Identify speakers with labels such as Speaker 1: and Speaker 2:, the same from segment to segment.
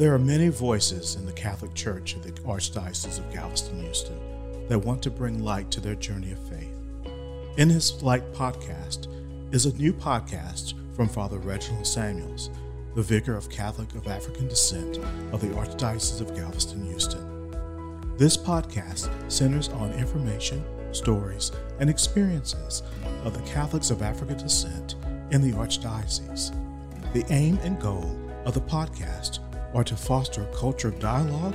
Speaker 1: There are many voices in the Catholic Church of the Archdiocese of Galveston Houston that want to bring light to their journey of faith. In his Light podcast is a new podcast from Father Reginald Samuels, the vicar of Catholic of African descent of the Archdiocese of Galveston Houston. This podcast centers on information, stories, and experiences of the Catholics of African descent in the Archdiocese. The aim and goal of the podcast are to foster a culture of dialogue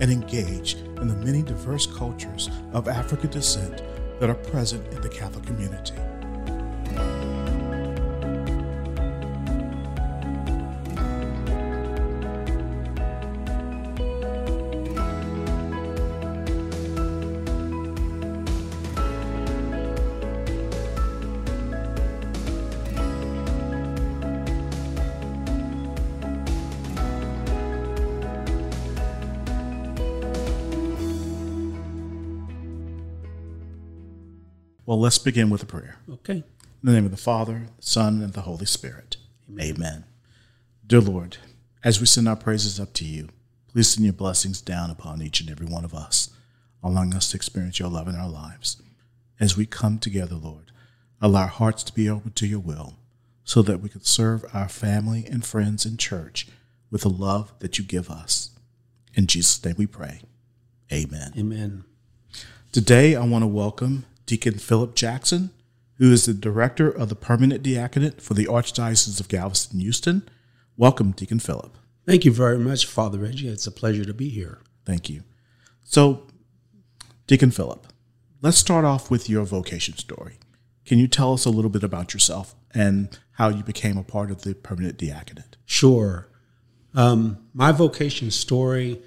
Speaker 1: and engage in the many diverse cultures of African descent that are present in the Catholic community. Well, let's begin with a prayer.
Speaker 2: Okay.
Speaker 1: In the name of the Father, the Son, and the Holy Spirit. Amen. Amen. Dear Lord, as we send our praises up to you, please send your blessings down upon each and every one of us, allowing us to experience your love in our lives. As we come together, Lord, allow our hearts to be open to your will so that we can serve our family and friends in church with the love that you give us. In Jesus' name we pray. Amen.
Speaker 2: Amen.
Speaker 1: Today, I want to welcome Deacon Philip Jackson, who is the director of the permanent diaconate for the Archdiocese of Galveston Houston. Welcome, Deacon Philip.
Speaker 2: Thank you very much, Father Reggie. It's a pleasure to be here.
Speaker 1: Thank you. So, Deacon Philip, let's start off with your vocation story. Can you tell us a little bit about yourself and how you became a part of the permanent diaconate?
Speaker 2: Sure. Um, my vocation story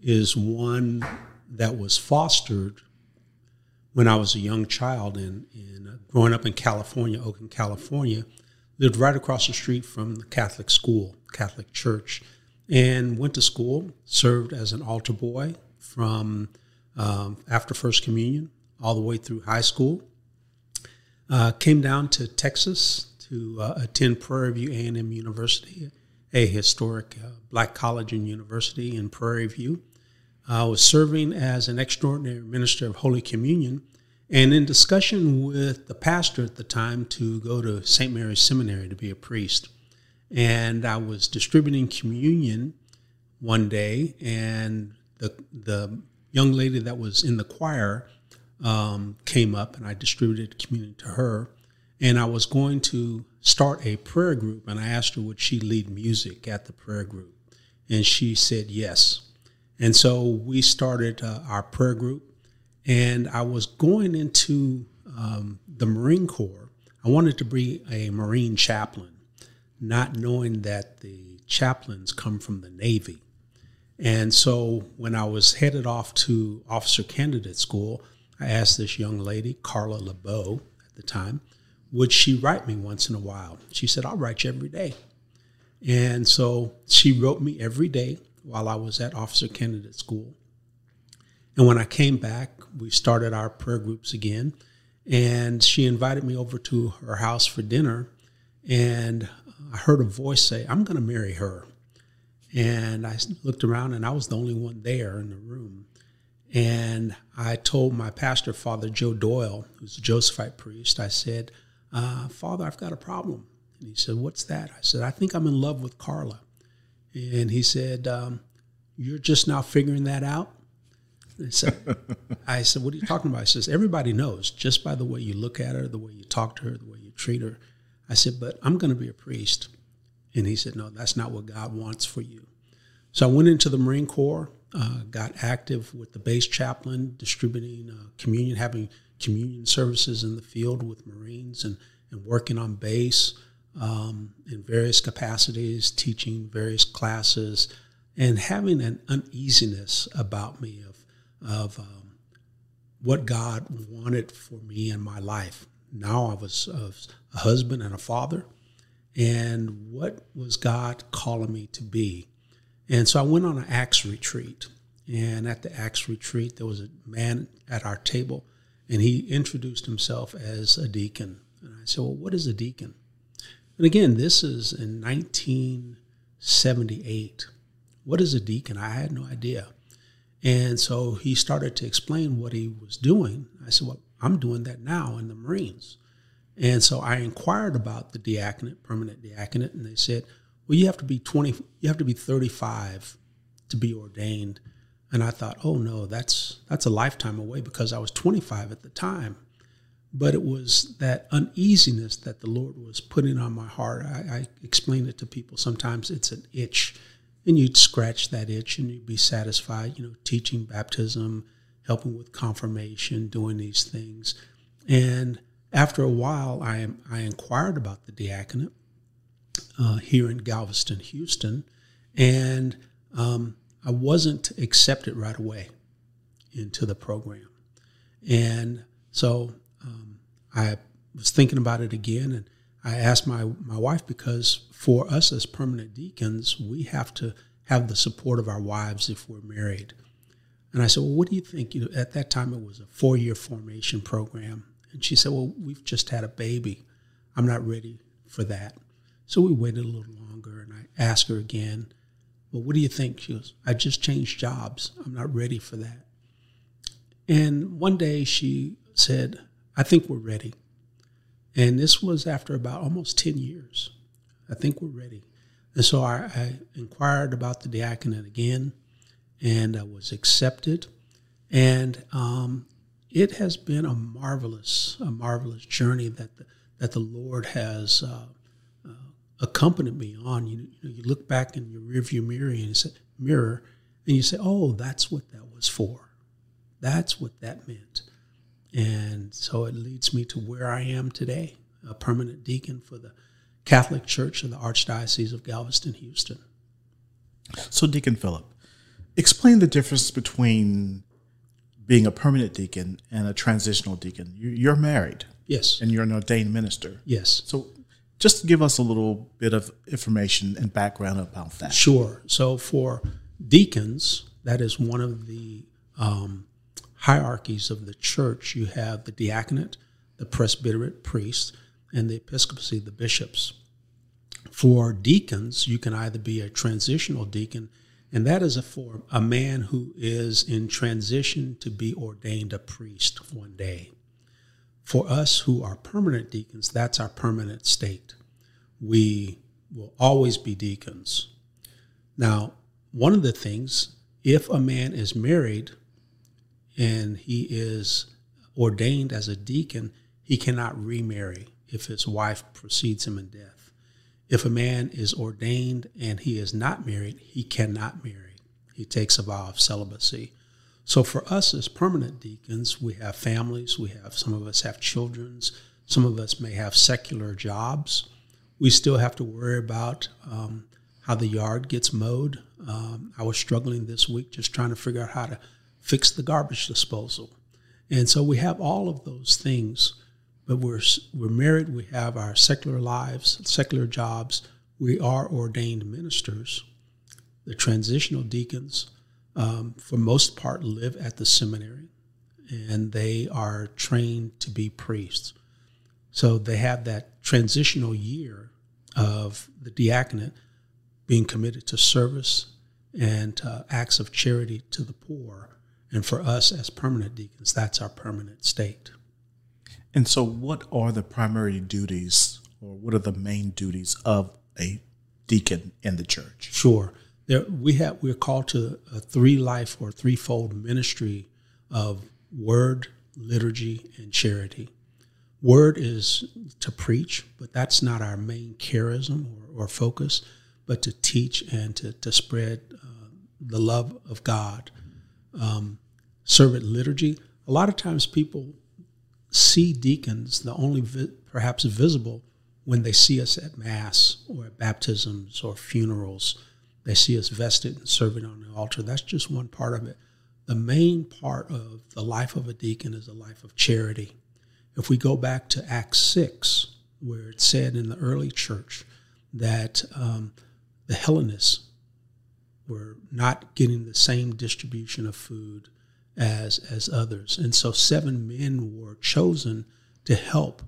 Speaker 2: is one that was fostered when I was a young child and, uh, growing up in California, Oakland, California, lived right across the street from the Catholic school, Catholic church, and went to school, served as an altar boy from um, after First Communion all the way through high school. Uh, came down to Texas to uh, attend Prairie View A&M University, a historic uh, black college and university in Prairie View. I was serving as an extraordinary minister of Holy Communion and in discussion with the pastor at the time to go to St. Mary's Seminary to be a priest. And I was distributing communion one day, and the, the young lady that was in the choir um, came up, and I distributed communion to her. And I was going to start a prayer group, and I asked her would she lead music at the prayer group, and she said yes. And so we started uh, our prayer group, and I was going into um, the Marine Corps. I wanted to be a Marine chaplain, not knowing that the chaplains come from the Navy. And so when I was headed off to officer candidate school, I asked this young lady, Carla LeBeau at the time, would she write me once in a while? She said, I'll write you every day. And so she wrote me every day while I was at officer candidate school. And when I came back, we started our prayer groups again. And she invited me over to her house for dinner. And I heard a voice say, I'm going to marry her. And I looked around, and I was the only one there in the room. And I told my pastor, Father Joe Doyle, who's a Josephite priest, I said, uh, Father, I've got a problem. And he said, What's that? I said, I think I'm in love with Carla. And he said, um, You're just now figuring that out? I said, I said, What are you talking about? He says, Everybody knows just by the way you look at her, the way you talk to her, the way you treat her. I said, But I'm going to be a priest. And he said, No, that's not what God wants for you. So I went into the Marine Corps, uh, got active with the base chaplain, distributing uh, communion, having communion services in the field with Marines and, and working on base um, in various capacities, teaching various classes, and having an uneasiness about me of, of um, what God wanted for me in my life. Now I was a husband and a father, and what was God calling me to be? And so I went on an Acts retreat. And at the Acts retreat, there was a man at our table, and he introduced himself as a deacon. And I said, Well, what is a deacon? And again, this is in 1978 what is a deacon? I had no idea. And so he started to explain what he was doing. I said, Well, I'm doing that now in the Marines. And so I inquired about the diaconate, permanent diaconate, and they said, Well, you have to be 20, you have to be 35 to be ordained. And I thought, oh no, that's that's a lifetime away because I was 25 at the time. But it was that uneasiness that the Lord was putting on my heart. I, I explain it to people. Sometimes it's an itch and you'd scratch that itch and you'd be satisfied, you know, teaching baptism, helping with confirmation, doing these things. And after a while, I, I inquired about the diaconate uh, here in Galveston, Houston, and um, I wasn't accepted right away into the program. And so um, I was thinking about it again, and I asked my, my wife because for us as permanent deacons, we have to have the support of our wives if we're married. And I said, Well, what do you think? You know, at that time, it was a four year formation program. And she said, Well, we've just had a baby. I'm not ready for that. So we waited a little longer, and I asked her again, Well, what do you think? She goes, I just changed jobs. I'm not ready for that. And one day she said, I think we're ready. And this was after about almost 10 years. I think we're ready. And so I, I inquired about the diaconate again, and I was accepted. And um, it has been a marvelous, a marvelous journey that the, that the Lord has uh, uh, accompanied me on. You, you, know, you look back in your rearview mirror and you say, mirror, and you say, "Oh, that's what that was for. That's what that meant." And so it leads me to where I am today, a permanent deacon for the Catholic Church of the Archdiocese of Galveston, Houston.
Speaker 1: So, Deacon Philip, explain the difference between being a permanent deacon and a transitional deacon. You're married.
Speaker 2: Yes.
Speaker 1: And you're an ordained minister.
Speaker 2: Yes.
Speaker 1: So, just give us a little bit of information and background about that.
Speaker 2: Sure. So, for deacons, that is one of the um, hierarchies of the church. You have the diaconate, the presbyterate, priests, and the episcopacy, the bishops. For deacons, you can either be a transitional deacon, and that is a for a man who is in transition to be ordained a priest one day. For us who are permanent deacons, that's our permanent state. We will always be deacons. Now, one of the things, if a man is married, and he is ordained as a deacon, he cannot remarry if his wife precedes him in death. If a man is ordained and he is not married, he cannot marry. He takes a vow of celibacy. So for us as permanent deacons, we have families, we have some of us have children, some of us may have secular jobs. We still have to worry about um, how the yard gets mowed. Um, I was struggling this week just trying to figure out how to fix the garbage disposal. And so we have all of those things, but we're, we're married, we have our secular lives, secular jobs, we are ordained ministers. The transitional deacons, um, for most part, live at the seminary and they are trained to be priests. So they have that transitional year of the diaconate being committed to service and uh, acts of charity to the poor and for us as permanent deacons, that's our permanent state.
Speaker 1: And so, what are the primary duties, or what are the main duties of a deacon in the church?
Speaker 2: Sure. There, we have we're called to a three life or threefold ministry of word, liturgy, and charity. Word is to preach, but that's not our main charism or, or focus, but to teach and to, to spread uh, the love of God. Um, servant liturgy. A lot of times people see deacons, the only vi- perhaps visible, when they see us at Mass or at baptisms or funerals. They see us vested and serving on the altar. That's just one part of it. The main part of the life of a deacon is a life of charity. If we go back to Acts 6, where it said in the early church that um, the Hellenists were not getting the same distribution of food as as others. And so seven men were chosen to help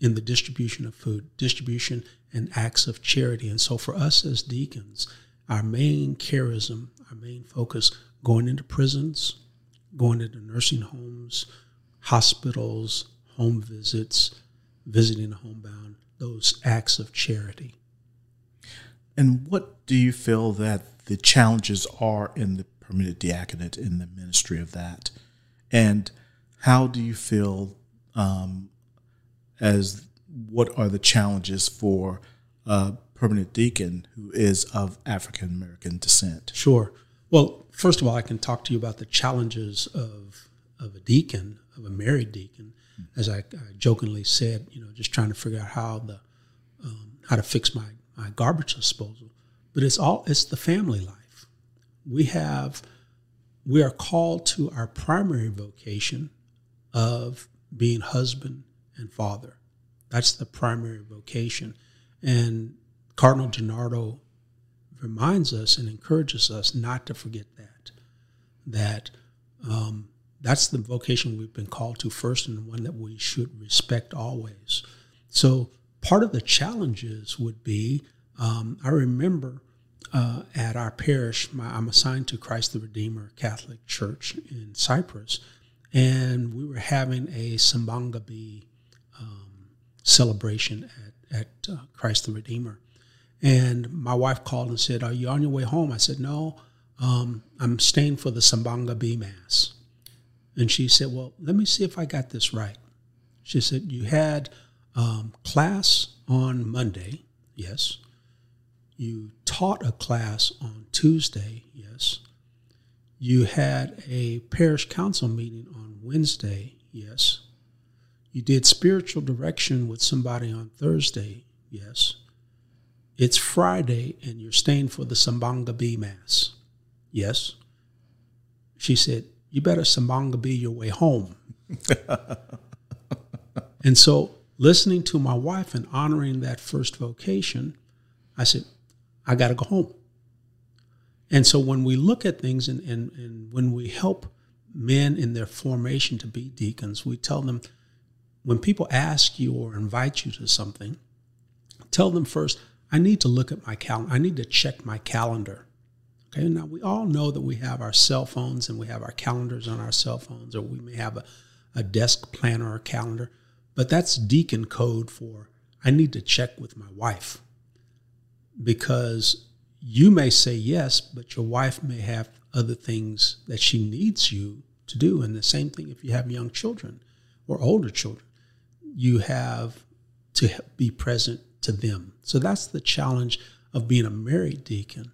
Speaker 2: in the distribution of food, distribution and acts of charity. And so for us as deacons, our main charism, our main focus, going into prisons, going into nursing homes, hospitals, home visits, visiting the homebound, those acts of charity.
Speaker 1: And what do you feel that the challenges are in the permanent diaconate in the ministry of that? And how do you feel um, as what are the challenges for a permanent deacon who is of African American descent?
Speaker 2: Sure. Well, first of all, I can talk to you about the challenges of of a deacon, of a married deacon, as I, I jokingly said, you know, just trying to figure out how the um, how to fix my my garbage disposal. But it's all it's the family life. We have we are called to our primary vocation of being husband and father. That's the primary vocation. And Cardinal DiNardo reminds us and encourages us not to forget that. That um, that's the vocation we've been called to first and one that we should respect always. So part of the challenges would be um, I remember uh, at our parish, my, I'm assigned to Christ the Redeemer Catholic Church in Cypress, and we were having a Simbang Gabi um, celebration at, at uh, Christ the Redeemer. And my wife called and said, Are you on your way home? I said, No, um, I'm staying for the Simbang Gabi Mass. And she said, Well, let me see if I got this right. She said, You had um, class on Monday, yes. You taught a class on Tuesday, yes. You had a parish council meeting on Wednesday, yes. You did spiritual direction with somebody on Thursday, yes. It's Friday and you're staying for the Simbang Gabi Mass, yes. She said, You better Simbang Gabi your way home. and so, listening to my wife and honoring that first vocation, I said, I got to go home. And so when we look at things and, and, and when we help men in their formation to be deacons, we tell them when people ask you or invite you to something, tell them first, I need to look at my calendar. I need to check my calendar. Okay, now we all know that we have our cell phones and we have our calendars on our cell phones, or we may have a, a desk planner or calendar, but that's deacon code for I need to check with my wife because you may say yes, but your wife may have other things that she needs you to do. And the same thing if you have young children or older children, you have to be present to them. So that's the challenge of being a married deacon.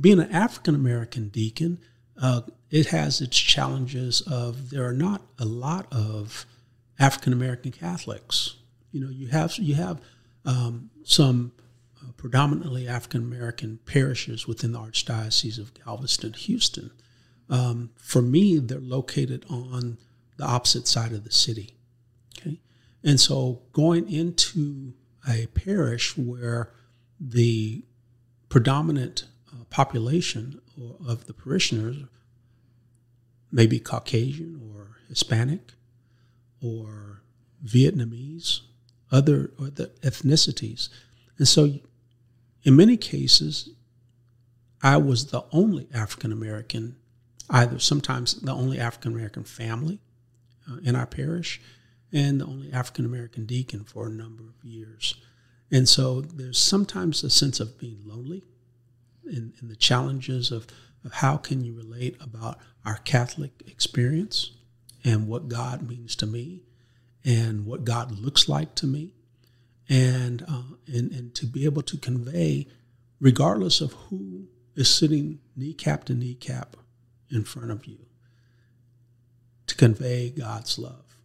Speaker 2: Being an African American deacon, uh, it has its challenges of there are not a lot of African American Catholics. You know, you have you have um, some uh, predominantly African American parishes within the Archdiocese of Galveston, Houston. Um, for me, they're located on the opposite side of the city. Okay, and so going into a parish where the predominant uh, population of the parishioners may be Caucasian or Hispanic or Vietnamese, other, other ethnicities. And so in many cases, I was the only African American, either sometimes the only African American family uh, in our parish, and the only African American deacon for a number of years. And so there's sometimes a sense of being lonely in, in the challenges of, of how can you relate about our Catholic experience and what God means to me and what God looks like to me and, uh, and, and to be able to convey, regardless of who is sitting kneecap to kneecap in front of you, to convey God's love.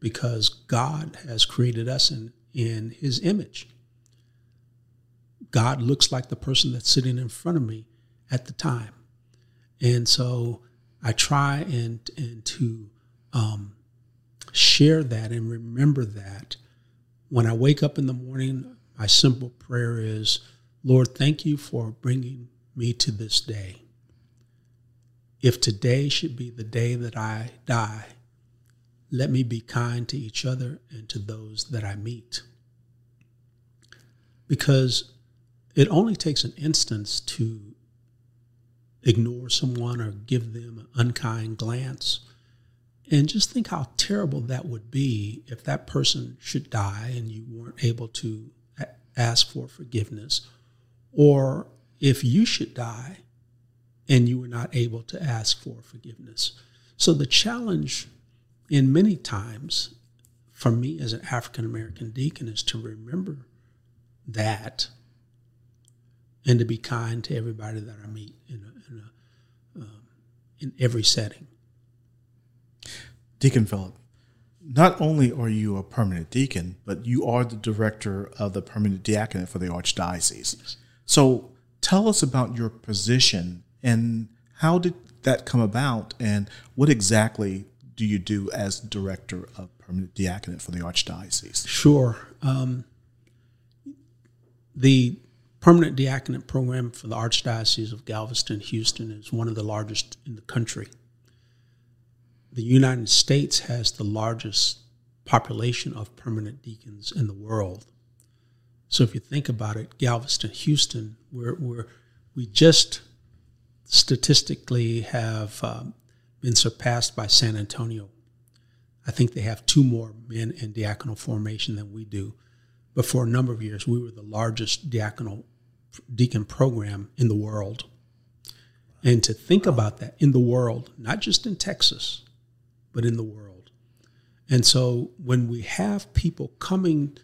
Speaker 2: Because God has created us in, in His image. God looks like the person that's sitting in front of me at the time. And so I try and, and to um, share that and remember that when I wake up in the morning, my simple prayer is, Lord, thank you for bringing me to this day. If today should be the day that I die, let me be kind to each other and to those that I meet. Because it only takes an instance to ignore someone or give them an unkind glance. And just think how terrible that would be if that person should die and you weren't able to ask for forgiveness, or if you should die and you were not able to ask for forgiveness. So the challenge in many times for me as an African American deacon is to remember that and to be kind to everybody that I meet in, a, in, a, um, in every setting.
Speaker 1: Deacon Philip, not only are you a permanent deacon, but you are the director of the permanent diaconate for the Archdiocese. So tell us about your position and how did that come about, and what exactly do you do as director of permanent diaconate for the Archdiocese?
Speaker 2: Sure. Um, the permanent diaconate program for the Archdiocese of Galveston, Houston is one of the largest in the country. The United States has the largest population of permanent deacons in the world. So if you think about it, Galveston, Houston, we're, we're we just statistically have um, been surpassed by San Antonio. I think they have two more men in diaconal formation than we do. But for a number of years, we were the largest diaconal deacon program in the world. And to think about that in the world, not just in Texas, but in the world. And so when we have people coming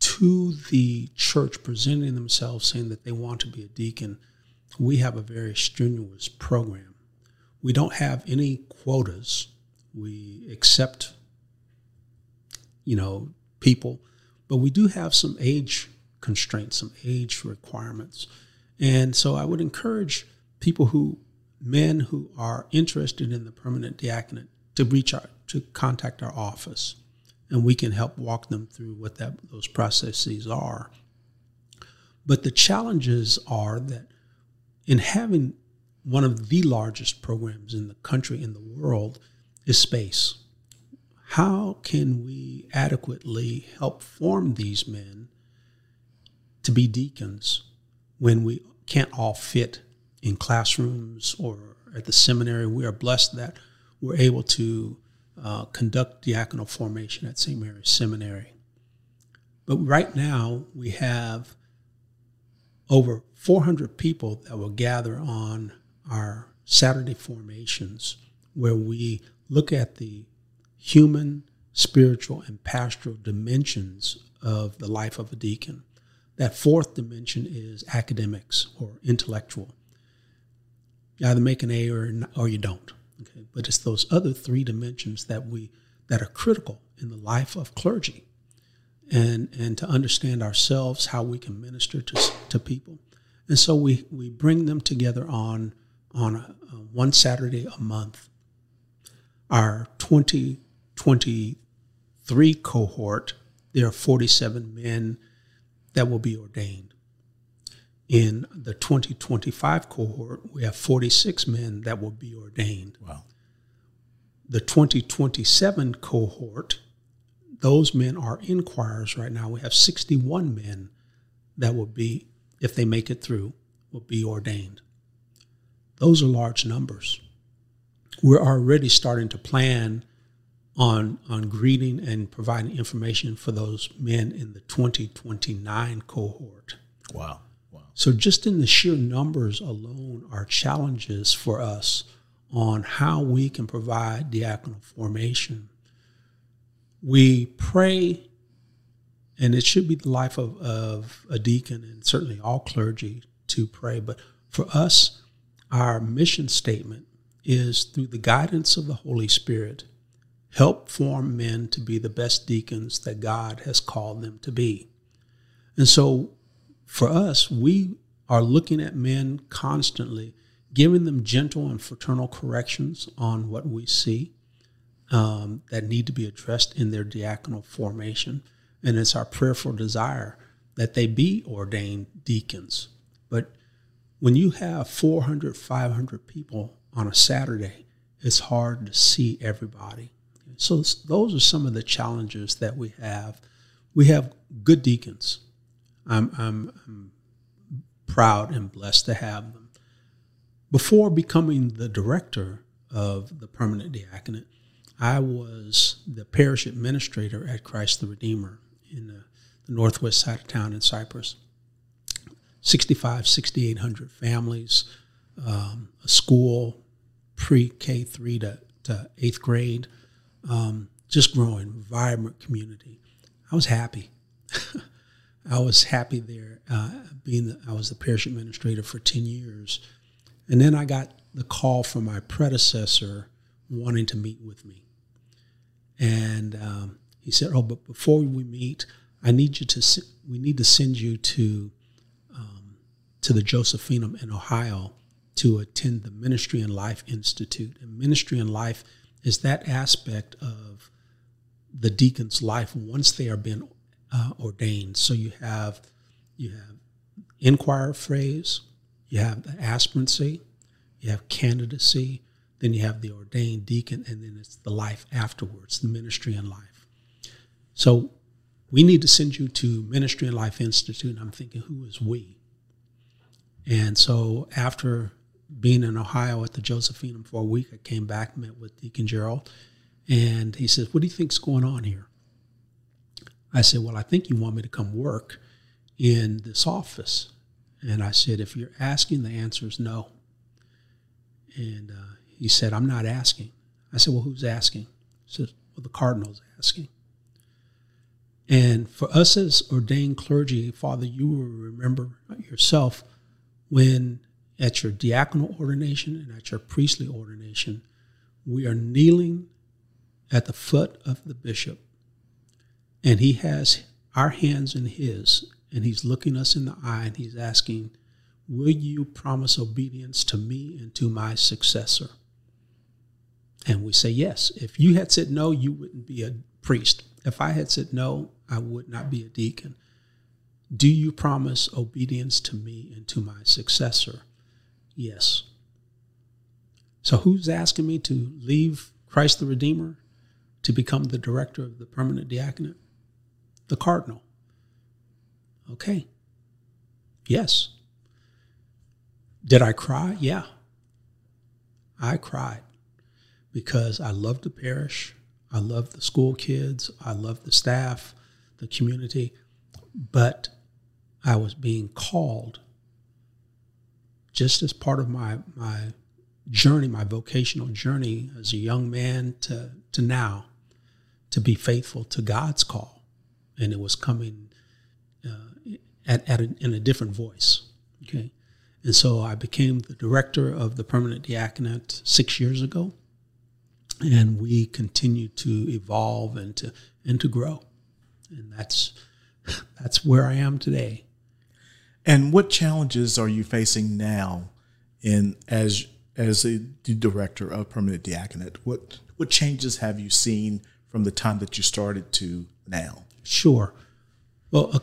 Speaker 2: to the church presenting themselves saying that they want to be a deacon, we have a very strenuous program. We don't have any quotas. We accept, you know, people, but we do have some age constraints, some age requirements. And so I would encourage people who, men who are interested in the permanent diaconate, to reach out, to contact our office, and we can help walk them through what that, those processes are. But the challenges are that in having one of the largest programs in the country, in the world, is space. How can we adequately help form these men to be deacons when we can't all fit in classrooms or at the seminary. We are blessed that we're able to uh, conduct diaconal formation at St. Mary's Seminary. But right now, we have over 400 people that will gather on our Saturday formations, where we look at the human, spiritual, and pastoral dimensions of the life of a deacon. That fourth dimension is academics or intellectual. You either make an A or, or you don't. Okay? But it's those other three dimensions that we that are critical in the life of clergy, and and to understand ourselves, how we can minister to to people, and so we we bring them together on on a, a one Saturday a month. Our 2023 cohort, there are 47 men that will be ordained. In the 2025 cohort, we have 46 men that will be ordained.
Speaker 1: Wow.
Speaker 2: The 2027 cohort, those men are inquirers right now. We have 61 men that will be, if they make it through, will be ordained. Those are large numbers. We're already starting to plan on on greeting and providing information for those men in the 2029 cohort.
Speaker 1: Wow.
Speaker 2: So just in the sheer numbers alone are challenges for us on how we can provide diaconal formation. We pray, and it should be the life of, of a deacon and certainly all clergy to pray, but for us, our mission statement is through the guidance of the Holy Spirit help form men to be the best deacons that God has called them to be. And so for us, we are looking at men constantly, giving them gentle and fraternal corrections on what we see um, that need to be addressed in their diaconal formation. And it's our prayerful desire that they be ordained deacons. But when you have 400, 500 people on a Saturday, it's hard to see everybody. So those are some of the challenges that we have. We have good deacons. I'm, I'm, I'm proud and blessed to have them. Before becoming the director of the permanent diaconate, I was the parish administrator at Christ the Redeemer in the, the northwest side of town in Cypress. 65, 6,800 families, um, a school, pre K 3 to, to eighth grade, um, just growing, vibrant community. I was happy. I was happy there, uh, being the, I was the parish administrator for 10 years. And then I got the call from my predecessor wanting to meet with me. And um, he said, "Oh, but before we meet, I need you to. We need to send you to um, to the Josephinum in Ohio to attend the Ministry and Life Institute. And Ministry and Life is that aspect of the deacon's life once they are being uh, ordained. So you have you have inquiry phase, you have the aspirancy, you have candidacy, then you have the ordained deacon, and then it's the life afterwards, the ministry and life. So we need to send you to Ministry and Life Institute. And I'm thinking, who is we? And so after being in Ohio at the Josephinum for a week, I came back, met with Deacon Gerald, and he says, What do you think's going on here? I said, Well, I think you want me to come work in this office. And I said, If you're asking, the answer is no. And uh, he said, I'm not asking. I said, Well, who's asking? He said, Well, the cardinal's asking. And for us as ordained clergy, Father, you will remember yourself when at your diaconal ordination and at your priestly ordination, we are kneeling at the foot of the bishop, and he has our hands in his, and he's looking us in the eye and he's asking, Will you promise obedience to me and to my successor? And we say yes. If you had said no, you wouldn't be a priest. If I had said no, I would not be a deacon. Do you promise obedience to me and to my successor? Yes. So who's asking me to leave Christ the Redeemer to become the director of the permanent diaconate? The cardinal. Okay. Yes. Did I cry? Yeah. I cried because I love the parish. I love the school kids. I love the staff, the community. But I was being called just as part of my, my journey, my vocational journey as a young man to, to now, to be faithful to God's call. And it was coming uh, at, at in a different voice. Okay. And so I became the director of the permanent diaconate six years ago and we continue to evolve and to and to grow and that's that's where i am today
Speaker 1: and what challenges are you facing now in as as a director of permanent diaconate what what changes have you seen from the time that you started to now
Speaker 2: sure. Well a,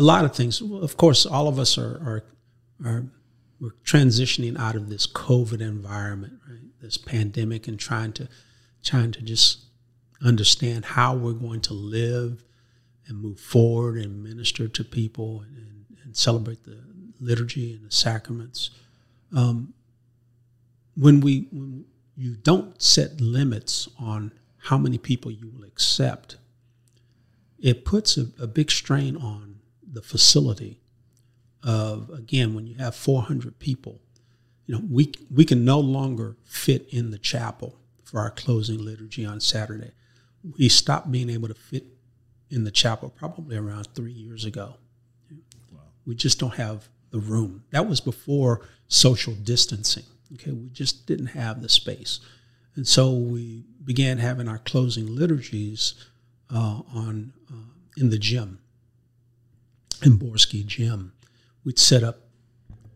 Speaker 2: a lot of things. Of course all of us are are, are we're transitioning out of this covid environment right? This pandemic and trying to trying to just understand how we're going to live and move forward and minister to people and, and celebrate the liturgy and the sacraments. Um, when we when you don't set limits on how many people you will accept, it puts a, a big strain on the facility of again when you have 400 people you know we we can no longer fit in the chapel for our closing liturgy on Saturday. We stopped being able to fit in the chapel probably around three years ago. Wow. We just don't have the room. That was before social distancing. Okay, we just didn't have the space, and so we began having our closing liturgies uh, on uh, in the gym, in Borsky Gym. We'd set up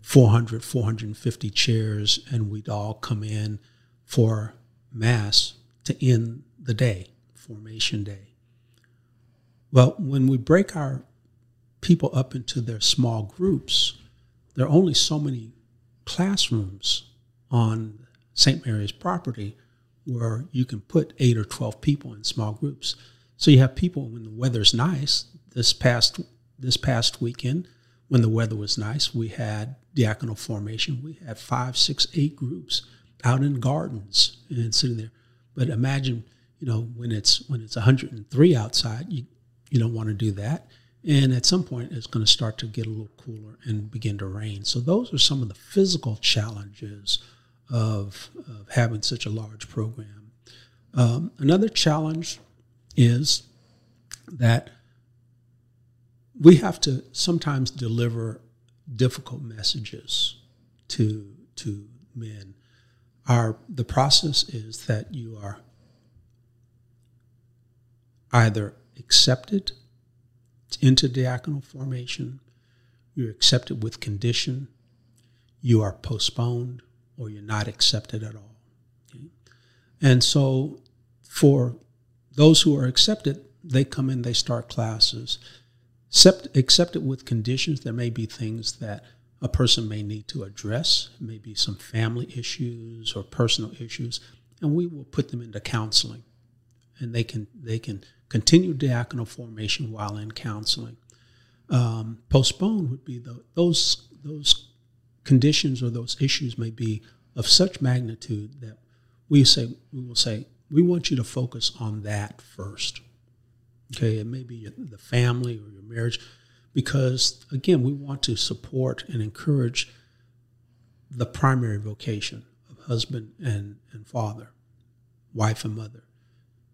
Speaker 2: 400, 450 chairs, and we'd all come in for Mass to end the day, Formation Day. Well, when we break our people up into their small groups, there are only so many classrooms on St. Mary's property where you can put eight or 12 people in small groups. So you have people when the weather's nice. This past this past weekend, when the weather was nice, we had diaconal formation. We had five, six, eight groups out in gardens and sitting there. But imagine, you know, when it's when it's 103 outside, you you don't want to do that. And at some point, it's going to start to get a little cooler and begin to rain. So those are some of the physical challenges of, of having such a large program. Um, another challenge is that we have to sometimes deliver difficult messages to to men. Our the process is that you are either accepted into diaconal formation, you're accepted with condition, you are postponed, or you're not accepted at all. Okay? And so for those who are accepted, they come in, they start classes. Accept, accept it with conditions. There may be things that a person may need to address, maybe some family issues or personal issues, and we will put them into counseling. And they can they can continue diaconal formation while in counseling. Um, postpone would be the, those those conditions or those issues may be of such magnitude that we say we will say we want you to focus on that first. Okay, it may be the family or your marriage, because again, we want to support and encourage the primary vocation of husband and, and father, wife and mother.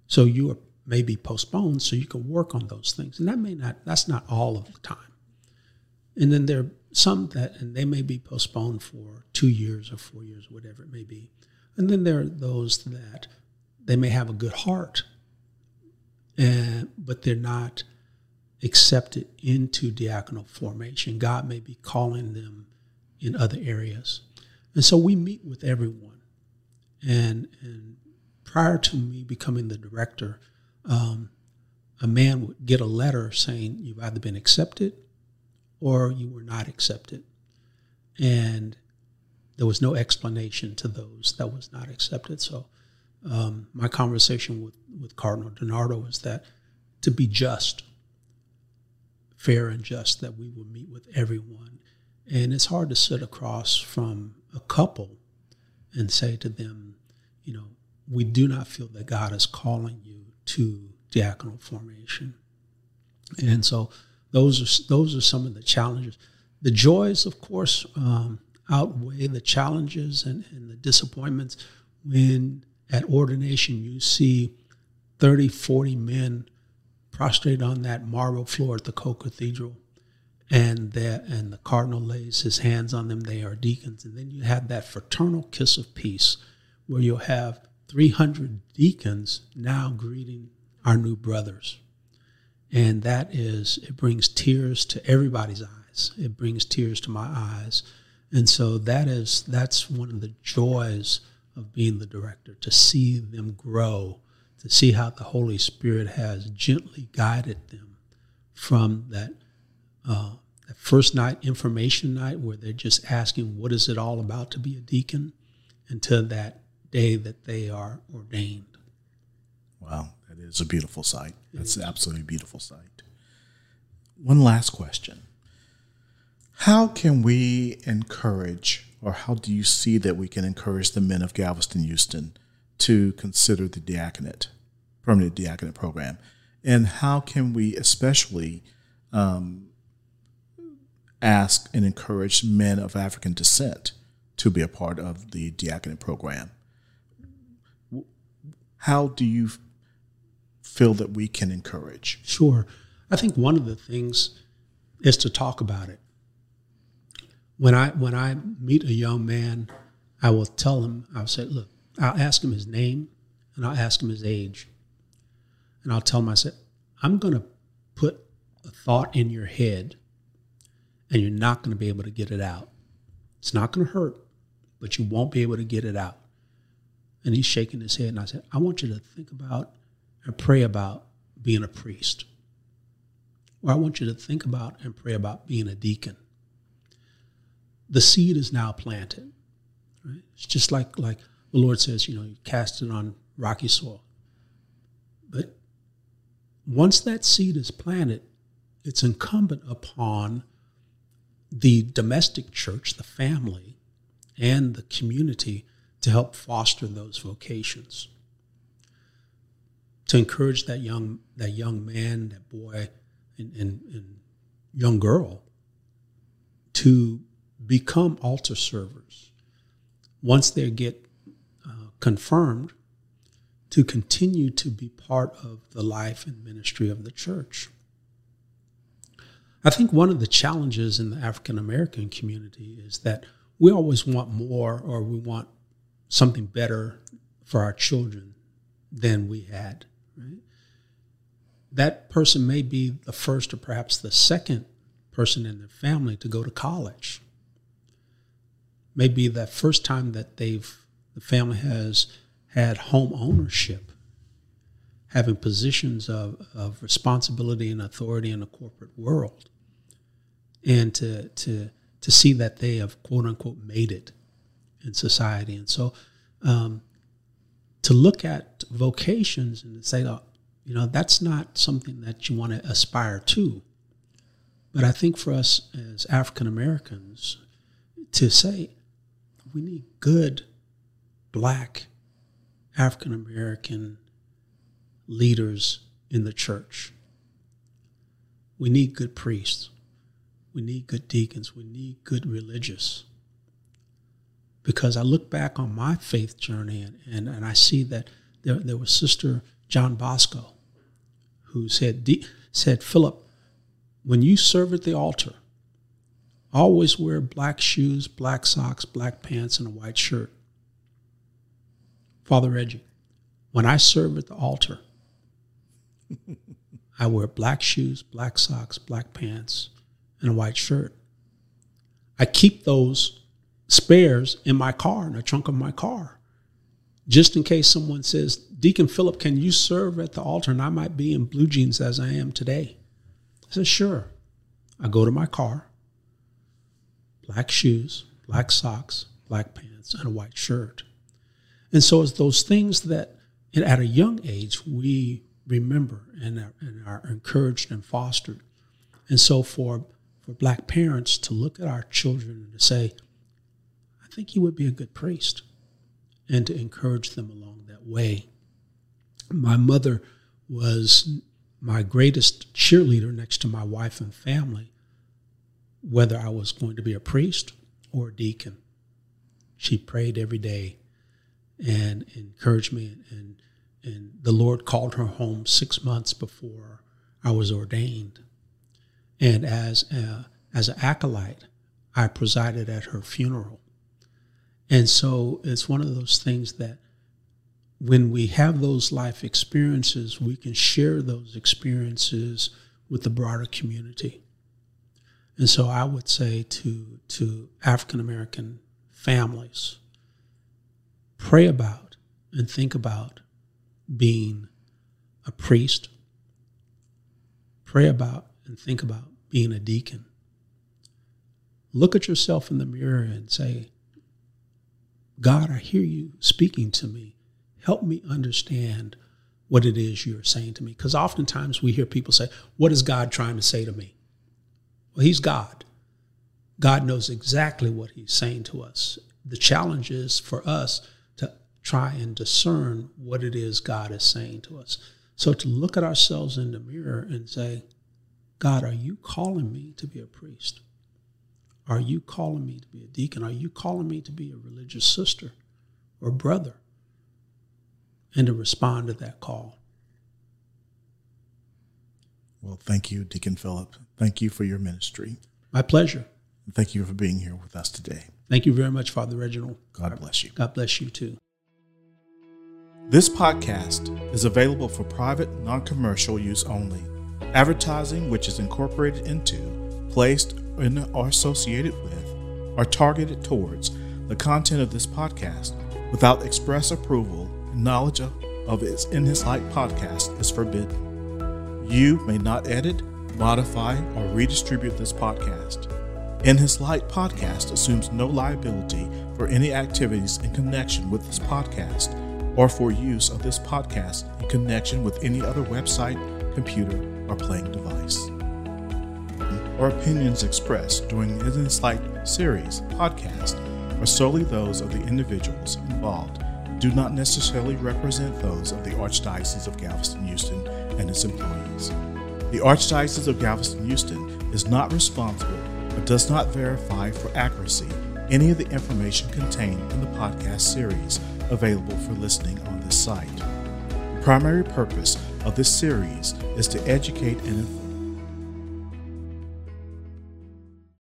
Speaker 2: So you are maybe postponed so you can work on those things. And that may not, that's not all of the time. And then there are some that, and they may be postponed for two years or four years, whatever it may be. And then there are those that they may have a good heart and, but they're not accepted into diaconal formation. God may be calling them in other areas. And so we meet with everyone. And, and prior to me becoming the director, um, a man would get a letter saying you've either been accepted or you were not accepted. And there was no explanation to those that was not accepted. So um, my conversation with, with Cardinal DiNardo was that to be just, fair and just, that we will meet with everyone. And it's hard to sit across from a couple and say to them, you know, we do not feel that God is calling you to diaconal formation. And so those are those are some of the challenges. The joys, of course, um, outweigh the challenges and, and the disappointments when at ordination you see 30, 40 men prostrate on that marble floor at the co-cathedral and that and the cardinal lays his hands on them. They are deacons. And then you have that fraternal kiss of peace where you'll have 300 deacons now greeting our new brothers. And that is it brings tears to everybody's eyes. It brings tears to my eyes. And so that is that's one of the joys of being the director, to see them grow, to see how the Holy Spirit has gently guided them from that, uh, that first night, information night, where they're just asking, what is it all about to be a deacon, until that day that they are ordained.
Speaker 1: Wow, that is a beautiful sight. That's an absolutely beautiful sight. One last question. How can we encourage or how do you see that we can encourage the men of Galveston Houston to consider the diaconate, permanent diaconate program? And how can we especially um, ask and encourage men of African descent to be a part of the diaconate program? How do you feel that we can encourage?
Speaker 2: Sure. I think one of the things is to talk about it when I when I meet a young man, I will tell him. I'll say, look, I'll ask him his name, and I'll ask him his age, and I'll tell him. I said, I'm going to put a thought in your head, and you're not going to be able to get it out. It's not going to hurt, but you won't be able to get it out. And he's shaking his head, and I said, I want you to think about and pray about being a priest. Or I want you to think about and pray about being a deacon the seed is now planted. Right? It's just like like the Lord says, you know, you cast it on rocky soil. But once that seed is planted, it's incumbent upon the domestic church, the family, and the community to help foster those vocations. To encourage that young that young man, that boy, and, and, and young girl to become altar servers once they get uh, confirmed to continue to be part of the life and ministry of the church. I think one of the challenges in the African American community is that we always want more or we want something better for our children than we had, right? That person may be the first or perhaps the second person in their family to go to college. Maybe that first time that they've the family has had home ownership, having positions of, of responsibility and authority in the corporate world and to to to see that they have quote unquote made it in society. And so um, to look at vocations and say, oh, you know, that's not something that you want to aspire to. But I think for us as African Americans to say we need good black African American leaders in the church. We need good priests. We need good deacons. We need good religious. Because I look back on my faith journey and, and, and I see that there, there was Sister John Bosco who said, said, Philip, when you serve at the altar, always wear black shoes, black socks, black pants, and a white shirt. Father Reggie, when I serve at the altar, I wear black shoes, black socks, black pants, and a white shirt. I keep those spares in my car, in the trunk of my car, just in case someone says, Deacon Philip, can you serve at the altar? And I might be in blue jeans as I am today. I said, sure. I go to my car, black shoes, black socks, black pants, and a white shirt. And so it's those things that at a young age we remember and are, and are encouraged and fostered. And so for for black parents to look at our children and to say, I think you would be a good priest, and to encourage them along that way. My mother was my greatest cheerleader next to my wife and family, whether I was going to be a priest or a deacon. She prayed every day and encouraged me, and, and the Lord called her home six months before I was ordained. And as a, as an acolyte, I presided at her funeral. And so it's one of those things that when we have those life experiences, we can share those experiences with the broader community. And so I would say to, to African American families, pray about and think about being a priest. Pray about and think about being a deacon. Look at yourself in the mirror and say, God, I hear you speaking to me. Help me understand what it is you're saying to me. Because oftentimes we hear people say, What is God trying to say to me? Well, He's God. God knows exactly what He's saying to us. The challenge is for us to try and discern what it is God is saying to us. So to look at ourselves in the mirror and say, God, are you calling me to be a priest? Are you calling me to be a deacon? Are you calling me to be a religious sister or brother? And to respond to that call.
Speaker 1: Well, thank you, Deacon Philip. Thank you for your ministry.
Speaker 2: My pleasure.
Speaker 1: And thank you for being here with us today.
Speaker 2: Thank you very much, Father Reginald.
Speaker 1: God bless you.
Speaker 2: God bless you too.
Speaker 1: This podcast is available for private, non commercial use only. Advertising which is incorporated into, placed in, or associated with, or targeted towards the content of this podcast without express approval and knowledge of, of its In His Light podcast is forbidden. You may not edit, modify, or redistribute this podcast. In His Light podcast assumes no liability for any activities in connection with this podcast or for use of this podcast in connection with any other website, computer, or playing device or opinions expressed during the In His Light series podcast are solely those of the individuals involved, do not necessarily represent those of the Archdiocese of Galveston Houston and its employees. The Archdiocese of Galveston Houston is not responsible but does not verify for accuracy any of the information contained in the podcast series available for listening on this site. The primary purpose of this series is to educate and inform